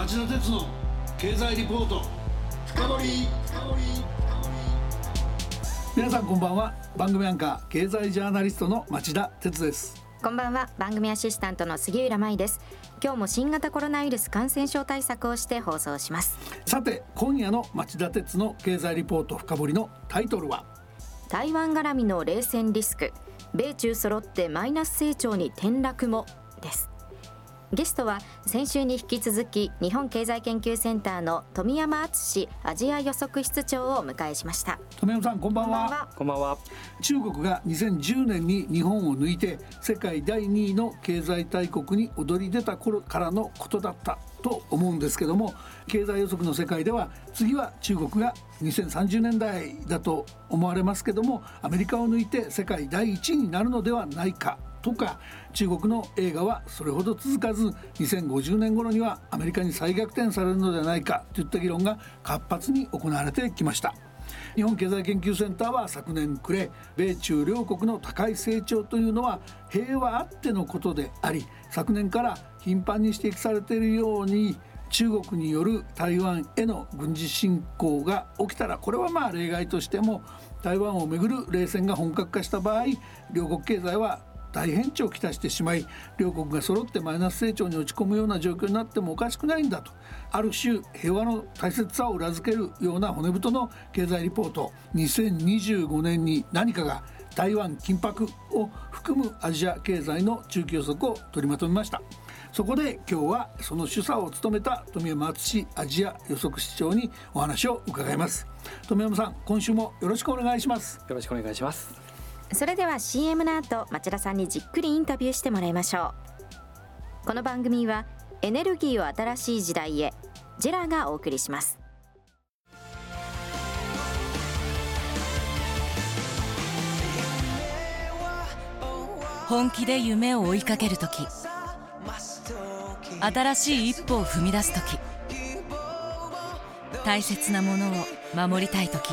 町田鉄の経済リポート。深掘皆さんこんばんは。番組アンカー経済ジャーナリストの町田鉄です。こんばんは。番組アシスタントの杉浦舞です。今日も新型コロナウイルス感染症対策をして放送します。さて今夜の町田鉄の経済リポート深掘りのタイトルは？台湾絡みの冷戦リスク。米中揃ってマイナス成長に転落もですゲストは先週に引き続き日本経済研究センターの富山敦アジア予測室長をお迎えしました。富山さんこんばんは。こんばんは。中国が2010年に日本を抜いて世界第2位の経済大国に躍り出た頃からのことだったと思うんですけども経済予測の世界では次は中国が2030年代だと思われますけどもアメリカを抜いて世界第1位になるのではないかとか中国の映画はそれほど続かず2050年頃にはアメリカに再逆転されるのではないかといった議論が活発に行われてきました。日本経済研究センターは昨年暮れ米中両国の高い成長というのは平和あってのことであり昨年から頻繁に指摘されているように中国による台湾への軍事侵攻が起きたらこれはまあ例外としても台湾をめぐる冷戦が本格化した場合両国経済は大変調をきたしてしまい両国が揃ってマイナス成長に落ち込むような状況になってもおかしくないんだとある種平和の大切さを裏付けるような骨太の経済リポート2025年に何かが台湾緊迫を含むアジア経済の中期予測を取りまとめました。そこで今日はその主査を務めた富山敦アジア予測室長にお話を伺います。富山さん今週もよろしくお願いします。よろしくお願いします。それでは CM の後町田さんにじっくりインタビューしてもらいましょう。この番組はエネルギーを新しい時代へジェラがお送りします。本気で夢を追いかける時新しい一歩を踏み出す時大切なものを守りたい時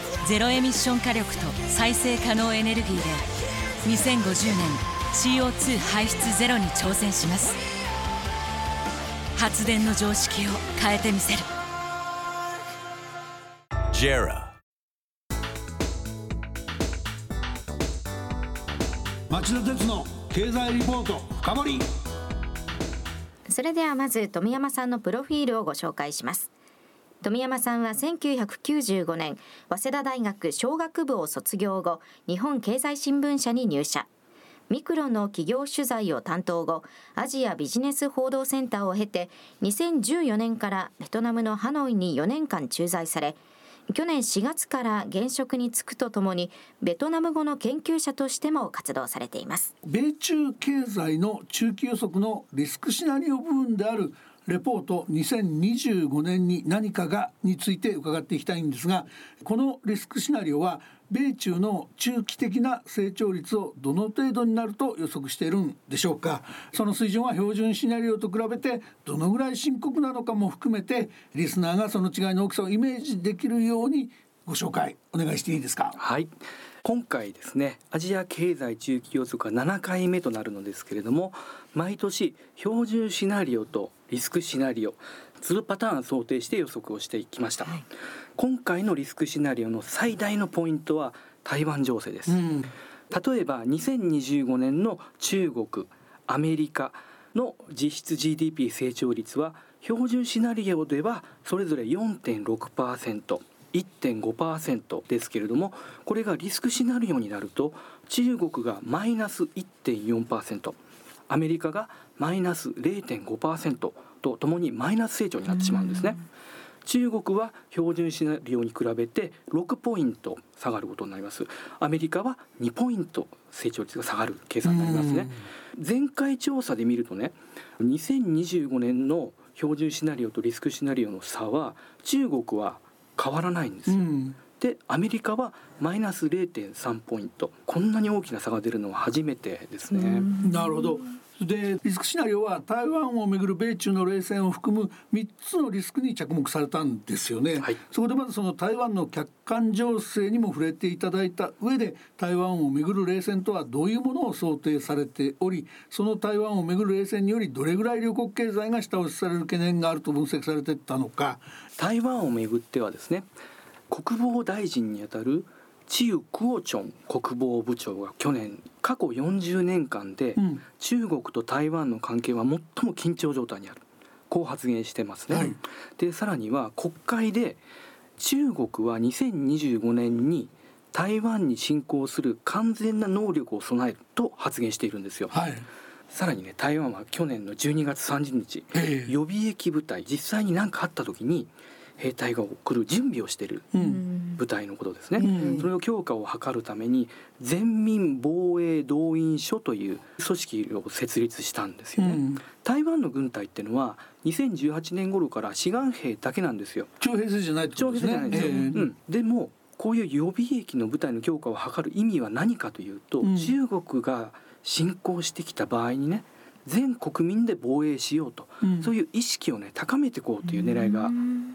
ゼロエミッション火力と再生可能エネルギーで2050年 CO2 排出ゼロに挑戦します。発電の常識を変えてみせる。JERA 町田鉄の経済リポート深掘り。それではまず富山さんのプロフィールをご紹介します富山さんは1995年早稲田大学商学部を卒業後日本経済新聞社に入社。ミクロの企業取材を担当後アジアビジネス報道センターを経て2014年からベトナムのハノイに4年間駐在され去年4月から現職に就くとともにベトナム語の研究者としても活動されています。米中経済の中期予測のリスクシナリオ部分であるレポート2025年に何かがについて伺っていきたいんですがこのリスクシナリオは米中の中期的な成長率をどの程度になると予測しているんでしょうか。その水準は標準シナリオと比べてどのぐらい深刻なのかも含めてリスナーがその違いの大きさをイメージできるようにご紹介お願いしていいですか？はい。今回ですねアジア経済中期予測は7回目となるのですけれども毎年標準シナリオとリスクシナリオ。2パターン想定して予測をしてきました、はい、今回のリスクシナリオの最大のポイントは台湾情勢です、うん、例えば2025年の中国アメリカの実質 GDP 成長率は標準シナリオではそれぞれ4.6% 1.5%ですけれどもこれがリスクシナリオになると中国がマイナス1.4%アメリカがマイナス0.5%とともにマイナス成長になってしまうんですね。中国は標準シナリオに比べて6ポイント下がることになりますアメリカは2ポイント成長率が下がる計算になりますね前回調査で見るとね2025年の標準シナリオとリスクシナリオの差は中国は変わらないんですよ。うんでアメリカはマイナス0.3ポイントこんなに大きな差が出るのは初めてですね。なるほど。でリスクシナリオは台湾をめぐる米中の冷戦を含む3つのリスクに着目されたんですよね、はい。そこでまずその台湾の客観情勢にも触れていただいた上で台湾をめぐる冷戦とはどういうものを想定されておりその台湾をめぐる冷戦によりどれぐらい両国経済が下押しされる懸念があると分析されてたのか。台湾をめぐってはですね国防大臣にあたるチユ・クオチョン国防部長が去年過去40年間でうん。中国と台湾の関係は最も緊張状態にある。こう発言してますね。はい。でさらには国会で中国は2025年に台湾に侵攻する完全な能力を備えると発言しているんですよ。はい。さらにね台湾は去年の12月30日ええ。予備役部隊実際に何かあった時に兵隊が送る準備をしているうん。部隊のことですね、うん。それを強化を図るために全民防衛動員所という組織を設立したんですよね、うん。台湾の軍隊っていうのは2018年頃から志願兵だけなんですよ。徴兵制じゃないってこ徴兵とですね。じゃないんですよ、ええ。うん、でもこういう予備役の部隊の強化を図る意味は何かというと、うん。中国が侵攻してきた場合にね全国民で防衛しようと、うん。そういう意識をね高めていこうという狙いが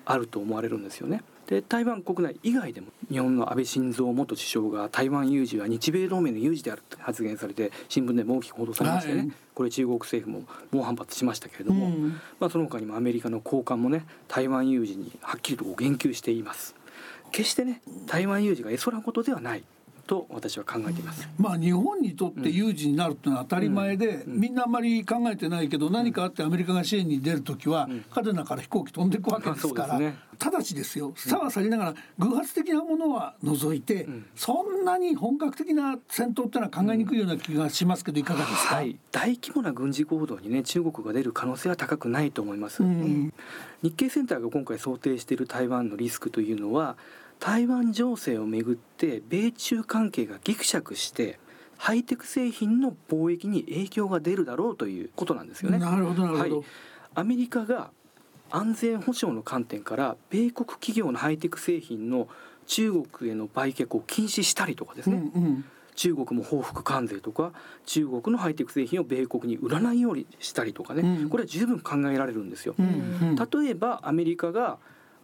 あると思われるんですよね。で台湾国内以外でも日本の安倍晋三元首相が台湾有事は日米同盟の有事であると発言されて新聞でも大きく報道されましてね、はい。これ中国政府も猛反発しましたけれども、うん。まあ、その他にもアメリカの高官もね台湾有事にはっきりと言及しています。決してね台湾有事が絵空事ではないと私は考えています、まあ日本にとって有事になるっていうのは当たり前で、うん。みんなあんまり考えてないけど何かあってアメリカが支援に出る時は、うん。嘉手納から飛行機飛んでいくわけですから、ね。ただしですよさはさりながら偶発的なものは除いて、ん。そんなに本格的な戦闘っていうのは考えにくいような気がしますけどいかがですか、はい、大規模な軍事行動にね中国が出る可能性は高くないと思います、うん。日経センターが今回想定している台湾のリスクというのは台湾情勢をめぐって米中関係がギクシャクしてハイテク製品の貿易に影響が出るだろうということなんですよね。なるほどなるほど、はい。アメリカが安全保障の観点から米国企業のハイテク製品の中国への売却を禁止したりとかですね、うんうん。中国も報復関税とか中国のハイテク製品を米国に売らないようにしたりとかね、うん。これは十分考えられるんですよ。うんうん。例えばアメリカが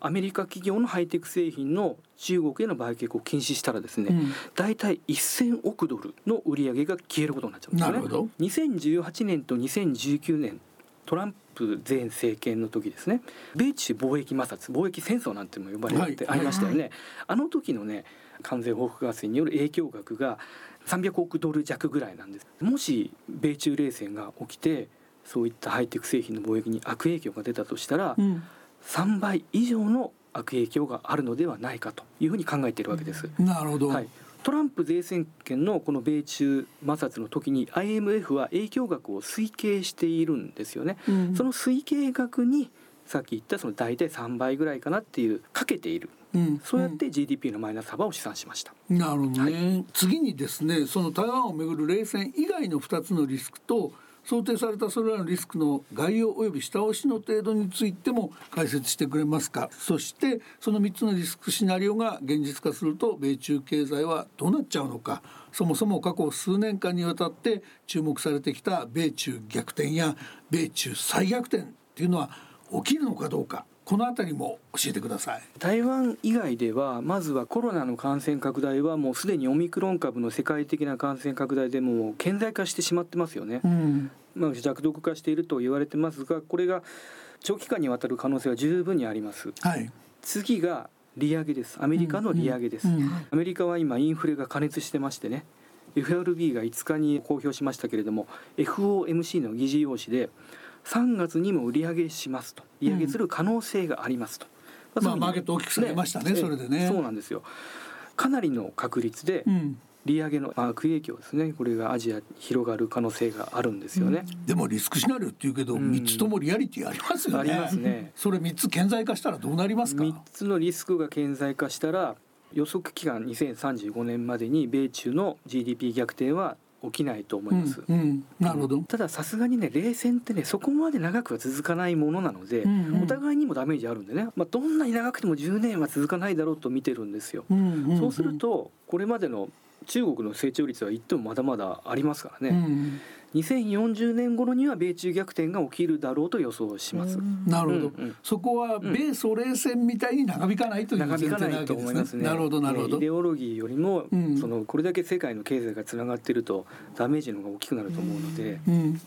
アメリカ企業のハイテク製品の中国への売却を禁止したらですね、うん。大体1000億ドルの売り上げが消えることになっちゃうんですよね。なるほど。2018年と2019年トランプ前政権の時ですね。米中貿易摩擦貿易戦争なんても呼ばれてはい。ありましたよね、あの時のね関税報復合戦による影響額が300億ドル弱ぐらいなんです。もし米中冷戦が起きてそういったハイテク製品の貿易に悪影響が出たとしたら、うん3倍以上の悪影響があるのではないかというふうに考えているわけです。なるほど、はい、トランプ前政権のこの米中摩擦の時に IMF は影響額を推計しているんですよね。うん。その推計額にさっき言ったその大体3倍ぐらいかなっていうかけている。うん。そうやって GDP のマイナス幅を試算しました。なるほどね、次にですねその台湾をめぐる冷戦以外の2つのリスクと想定されたそれらのリスクの概要及び下押しの程度についても解説してくれますか？そしてその3つのリスクシナリオが現実化すると米中経済はどうなっちゃうのか？そもそも過去数年間にわたって注目されてきた米中逆転や米中再逆転っていうのは起きるのかどうか？このあたりも教えてください。台湾以外ではまずはコロナの感染拡大はもうすでにオミクロン株の世界的な感染拡大でもう顕在化してしまってますよね。うん。まあ、弱毒化していると言われてますがこれが長期間にわたる可能性は十分にあります。はい、次が利上げです。アメリカの利上げです、うん。アメリカは今インフレが過熱してましてね。FRB が5日に公表しましたけれども FOMC の議事要旨で3月にも売り上げしますと。利上げする可能性がありますと、まあマーケット大きく下げましたねそれでね。そうなんですよ。かなりの確率でうん。利上げの悪影響ですね。これがアジアに広がる可能性があるんですよね、でもリスクシナリオっていうけど、うん。3つともリアリティありますよね。ありますね。それ3つ顕在化したらどうなりますか？3つのリスクが顕在化したら予測期間2035年までに米中の GDP 逆転は起きないと思います。うんうん。なるほど、たださすがにね冷戦ってねそこまで長くは続かないものなので、うんうん。お互いにもダメージあるんでね、まあ、どんなに長くても10年は続かないだろうと見てるんですよ。うんんん。そうするとこれまでの中国の成長率は言ってもまだまだありますからね、うん。2040年頃には米中逆転が起きるだろうと予想します。なるほど、うんうん。そこは米ソ冷戦みたいに長引かないという前長提な引かないとわけです思いますね。なるほどなるほど。イデオロギーよりも、うん。そのこれだけ世界の経済がつながっているとダメージの方が大きくなると思うので、うん、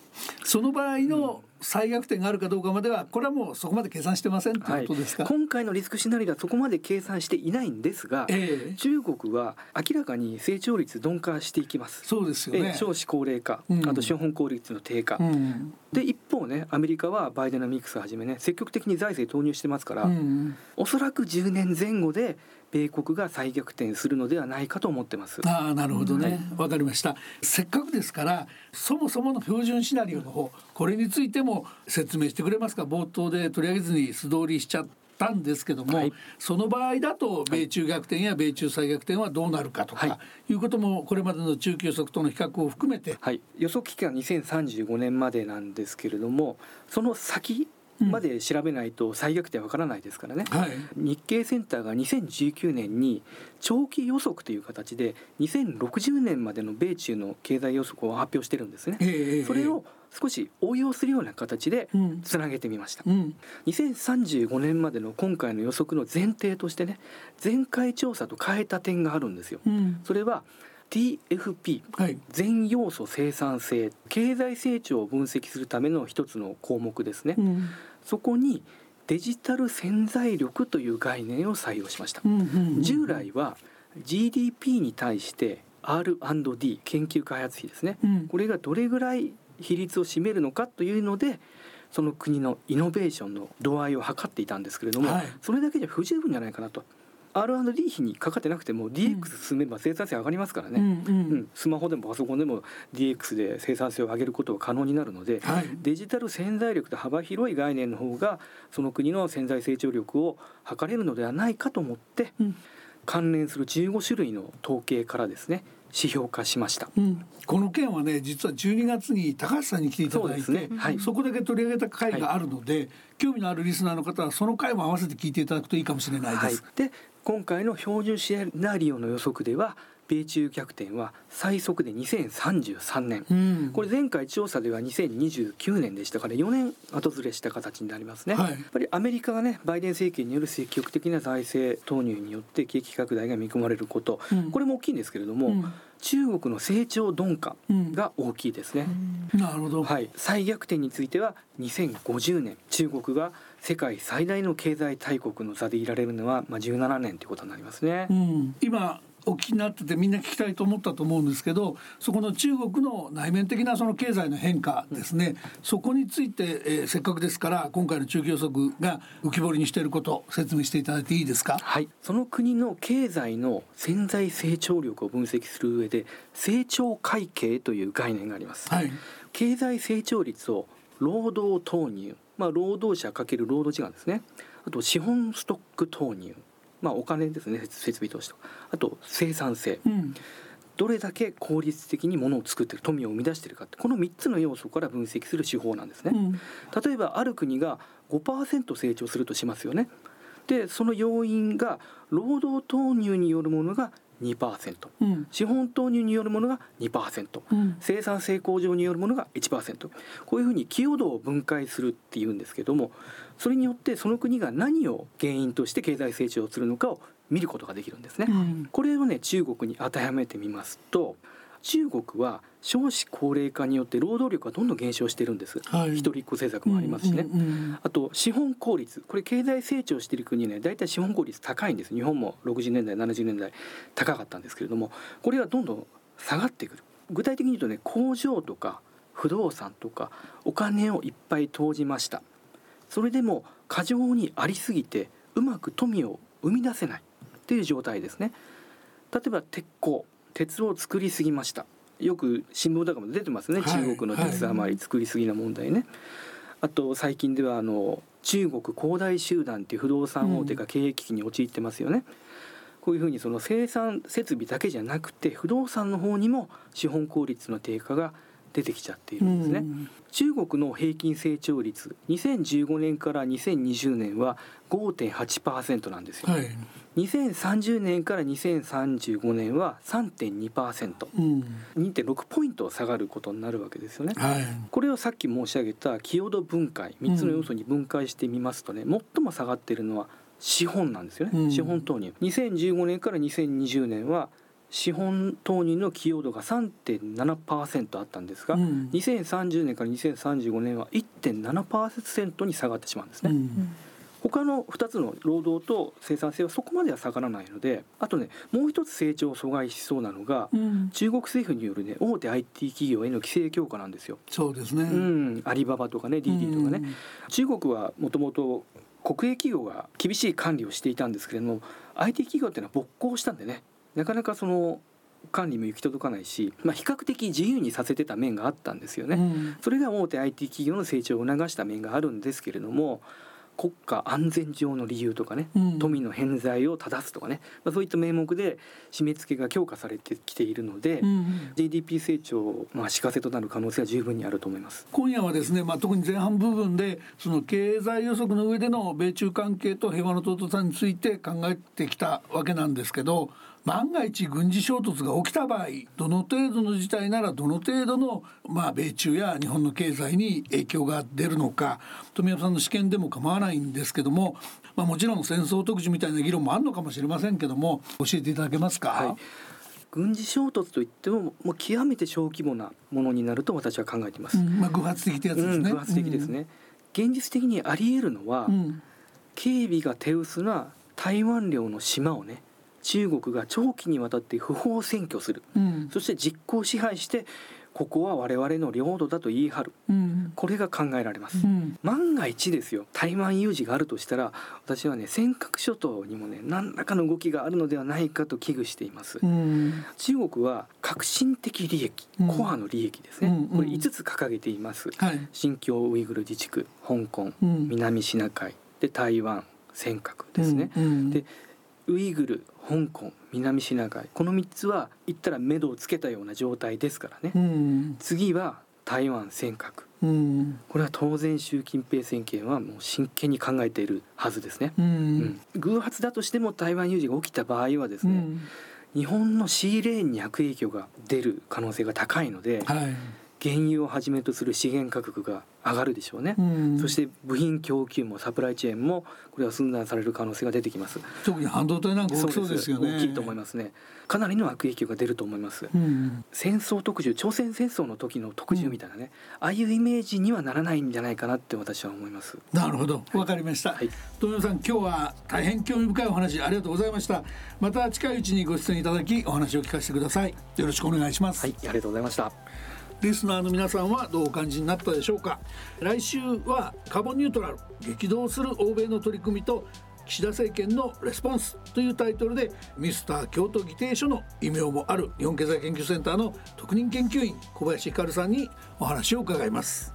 その場合の再逆転があるかどうかまではこれはもうそこまで計算してませんということですか、今回のリスクシナリオはそこまで計算していないんですが、ええ。中国は明らかに成長率鈍化していきます。そうですよね。ええ少子高齢化、うん。あと資本効率の低下、うん。で一方ねアメリカはバイデノミクスはじめね積極的に財政投入してますから、うんおそらく10年前後で米国が再逆転するのではないかと思ってます。ああなるほどはい。ねわ、かりました。せっかくですからそもそもの標準シナリオの方これについても説明してくれますか？冒頭で取り上げずに素通りしちゃったんですけども、はい。その場合だと米中逆転や米中再逆転はどうなるかとか、、はい。うこともこれまでの中期予測との比較を含めてはい、予測期間2035年までなんですけれどもその先まで調べないと再逆転わからないですからね、はい。日経センターが2019年に長期予測という形で2060年までの米中の経済予測を発表してるんですね。ええそれを少し応用するような形でうん。つなげてみました。うん。2035年までの今回の予測の前提としてね前回調査と変えた点があるんですよ。うん。それは TFP はい。全要素生産性経済成長を分析するための一つの項目ですね、うん。そこにデジタル潜在力という概念を採用しました、うんうん従来は GDP に対して R&D 研究開発費ですね、うん。これがどれぐらい比率を占めるのかというのでその国のイノベーションの度合いを測っていたんですけれども、はい。それだけじゃ不十分じゃないかなと R&D 費にかかってなくても DX 進めば生産性上がりますからね、うんううん。ん、スマホでもパソコンでも DX で生産性を上げることが可能になるので、はい。デジタル潜在力と幅広い概念の方がその国の潜在成長力を測れるのではないかと思って、うん。関連する15種類の統計からですね指標化しました。うん、この件はね実は12月に高橋さんに来ていただいてそ,、ね。はい。こだけ取り上げた回があるので、興味のあるリスナーの方はその回も合わせて聞いていただくといいかもしれないではい。す。、で今回の標準シナリオの予測では米中逆転は最速で2033年、うん。これ前回調査では2029年でしたから4年後ずれした形になりますね、はい。やっぱりアメリカがねバイデン政権による積極的な財政投入によって景気拡大が見込まれること、うん。これも大きいんですけれども、うん。中国の成長鈍化うんが大きいですね、なるほど、はい、再逆転については2050年中国が世界最大の経済大国の座でいられるのは、まあ、17年ということになりますね。うん、今お聞きになっててみんな聞きたいと思ったと思うんですけどそこの中国の内面的なその経済の変化ですね、そこについて、えーせっかくですから今回の中期予測が浮き彫りにしていること説明していただいていいですか？はい、その国の経済の潜在成長力を分析する上で成長会計という概念があります。はい、経済成長率を労働投入、まあ、労働者かける労働時間ですね。あと資本ストック投入、まあ、お金ですね。設備投資とあと生産性。うん。どれだけ効率的に物を作ってる富を生み出してるかって。この3つの要素から分析する手法なんですね。うん。例えばある国が5%成長するとしますよね。でその要因が労働投入によるものが2%うん。資本投入によるものが2%うん。生産性向上によるものが1%こういうふうに寄与度を分解するっていうんですけどもそれによってその国が何を原因として経済成長するのかを見ることができるんですね。うん。これをね中国に当てはめてみますと中国は少子高齢化によって労働力がどんどん減少しているんです、はい。一人っ子政策もありますしね、うんうんあと資本効率これ経済成長している国ね大体資本効率高いんです。日本も60年代70年代高かったんですけれどもこれがどんどん下がってくる。具体的に言うとね工場とか不動産とかお金をいっぱい投じました。それでも過剰にありすぎてうまく富を生み出せないっていう状態ですね。例えば鉄鋼鉄を作りすぎました。よく新聞とかも出てますね、はい。中国の鉄余り作りすぎな問題ね、あと最近ではあの中国恒大集団っていう不動産大手が経営危機に陥ってますよね、こういうふうにその生産設備だけじゃなくて不動産の方にも資本効率の低下が出てきちゃっているんですね。中国の平均成長率2015年から2020年は5.8%なんですよ。はい、2030年から2035年は3.2%、うん、2.6ポイント下がることになるわけですよね。はい、これをさっき申し上げた寄与度分解3つの要素に分解してみますとね、最も下がっているのは資本なんですよね、うん、資本投入。2015年から2020年は資本投入の寄与度が3.7%あったんですが、うん、2030年から2035年は1.7%に下がってしまうんですね。うん。他の2つの労働と生産性はそこまでは下がらないのであとねもう一つ成長を阻害しそうなのが、うん、中国政府によるね大手 IT 企業への規制強化なんですよ。そうですね、うん、アリババとかね DD とかね、うん、中国はもともと国営企業が厳しい管理をしていたんですけれども IT 企業っていうのは勃興したんでねなかなかその管理も行き届かないし、まあ、比較的自由にさせてた面があったんですよね、うん、それが大手 IT 企業の成長を促した面があるんですけれども国家安全上の理由とかね、うん、富の偏在を正すとかね、まあ、そういった名目で締め付けが強化されてきているので、うん、GDP 成長まあ足かせとなる可能性は十分にあると思います。今夜はですね、まあ、特に前半部分でその経済予測の上での米中関係と平和の尊さについて考えてきたわけなんですけど万が一軍事衝突が起きた場合どの程度の事態ならどの程度の、まあ、米中や日本の経済に影響が出るのか富山さんの試験でも構わないんですけども、まあ、もちろん戦争特需みたいな議論もあるのかもしれませんけども教えていただけますか、はい、軍事衝突といってももう極めて小規模なものになると私は考えています。うん、まあ、偶発的ってやつですね、うん、偶発的ですね、現実的にあり得るのは、警備が手薄な台湾領の島をね中国が長期にわたって不法占拠する、うん、そして実効支配してここは我々の領土だと言い張る、うん、これが考えられます、うん、万が一ですよ。台湾有事があるとしたら私はね尖閣諸島にもね何らかの動きがあるのではないかと危惧しています、うん、中国は革新的利益、コアの利益ですね、これ5つ掲げています、はい、新疆ウイグル自治区香港、南シナ海で台湾尖閣ですね、でウイグル香港南シナ海。この3つは言ったら目処をつけたような状態ですからね、うん、次は台湾尖閣、うん、これは当然習近平政権はもう真剣に考えているはずですね、うん、偶発だとしても台湾有事が起きた場合はですね、日本のシーレーンに悪影響が出る可能性が高いので、はい原油をはじめとする資源価格が上がるでしょうね、うん、そして部品供給もサプライチェーンもこれは寸断される可能性が出てきます。特に半導体なんか大きそうですよね。大きいと思いますね。かなりの悪影響が出ると思います、うん、戦争特需朝鮮戦争の時の特需みたいなね、うん、ああいうイメージにはならないんじゃないかなって私は思います。なるほど。わかりました、はい、富山さん今日は大変興味深いお話ありがとうございました。また近いうちにご出演いただきお話を聞かせてください。よろしくお願いします。はい。ありがとうございましたリスナーの皆さんはどうお感じになったでしょうか？来週はカーボンニュートラル激動する欧米の取り組みと岸田政権のレスポンスというタイトルでミスター京都議定書の異名もある日本経済研究センターの特任研究員小林光さんにお話を伺います。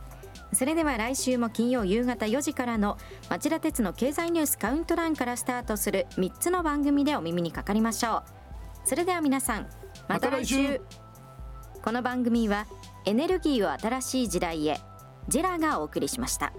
それでは来週も金曜夕方4時からの町田鉄の経済ニュースカウントダウンからスタートする3つの番組でお耳にかかりましょう。それでは皆さんまた来週。この番組はエネルギーを新しい時代へジェラがお送りしました。